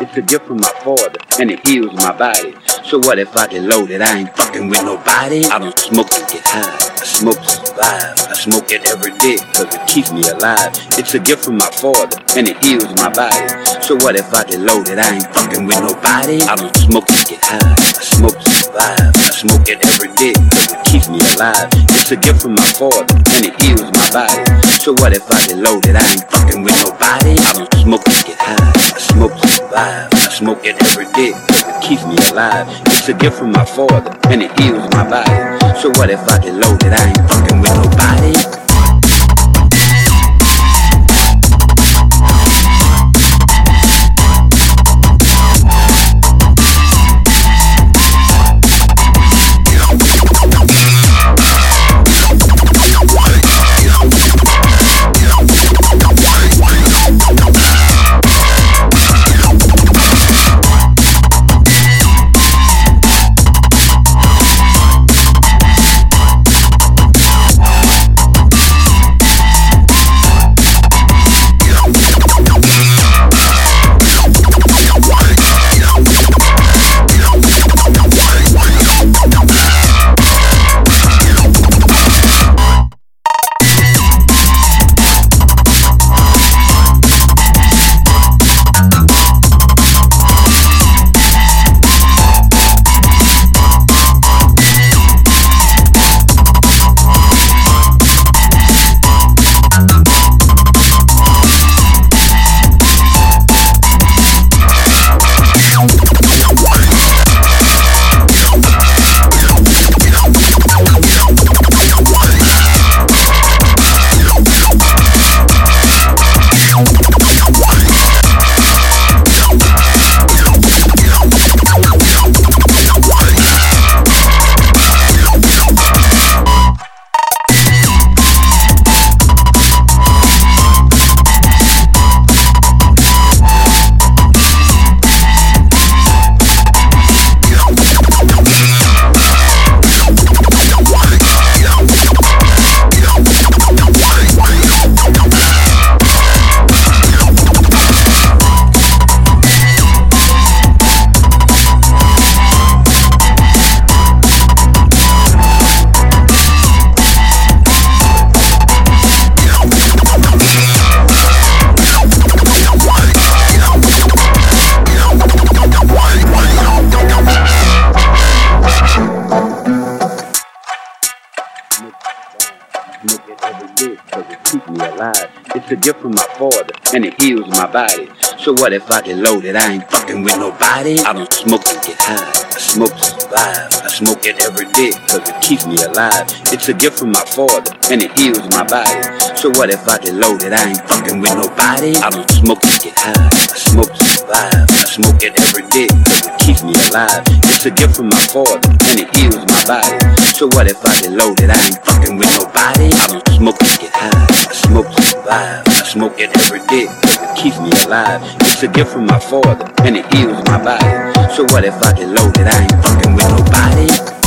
It's a gift from my father and it heals my body. So what if I get loaded? I ain't fucking with nobody. I don't smoke to get high. I smoke to survive. I smoke it every day cause it keeps me alive. It's a gift from my father and it heals my body. So what if I get loaded? I ain't fucking with nobody. I don't smoke to get high. I smoke to survive. I smoke it every day cause it keeps me alive. A gift from my father and it heals my body. So what if I get loaded? I ain't fucking with nobody. I don't smoke to get high. I smoke to survive. I smoke it every day it keeps me alive. It's a gift from my father and it heals my body. So what if I get loaded? I ain't fucking with nobody. It's a gift from my father and it heals my body. So what if I get loaded? I ain't fucking with nobody. I don't smoke to get high. I smoke to survive. I smoke it every day cause it keeps me alive. It's a gift from my father and it heals my body. So what if I get loaded? I ain't fucking with nobody. I don't smoke to get high. I smoke to survive. I smoke it every day cause it me alive. It's a gift from my father and it heals my body. So what if I get loaded? I ain't fucking with nobody. I don't smoke to get high. I smoke to survive. I smoke it every day it keeps me alive. It's a gift from my father and it heals my body. So what if I get loaded? I ain't fucking with nobody.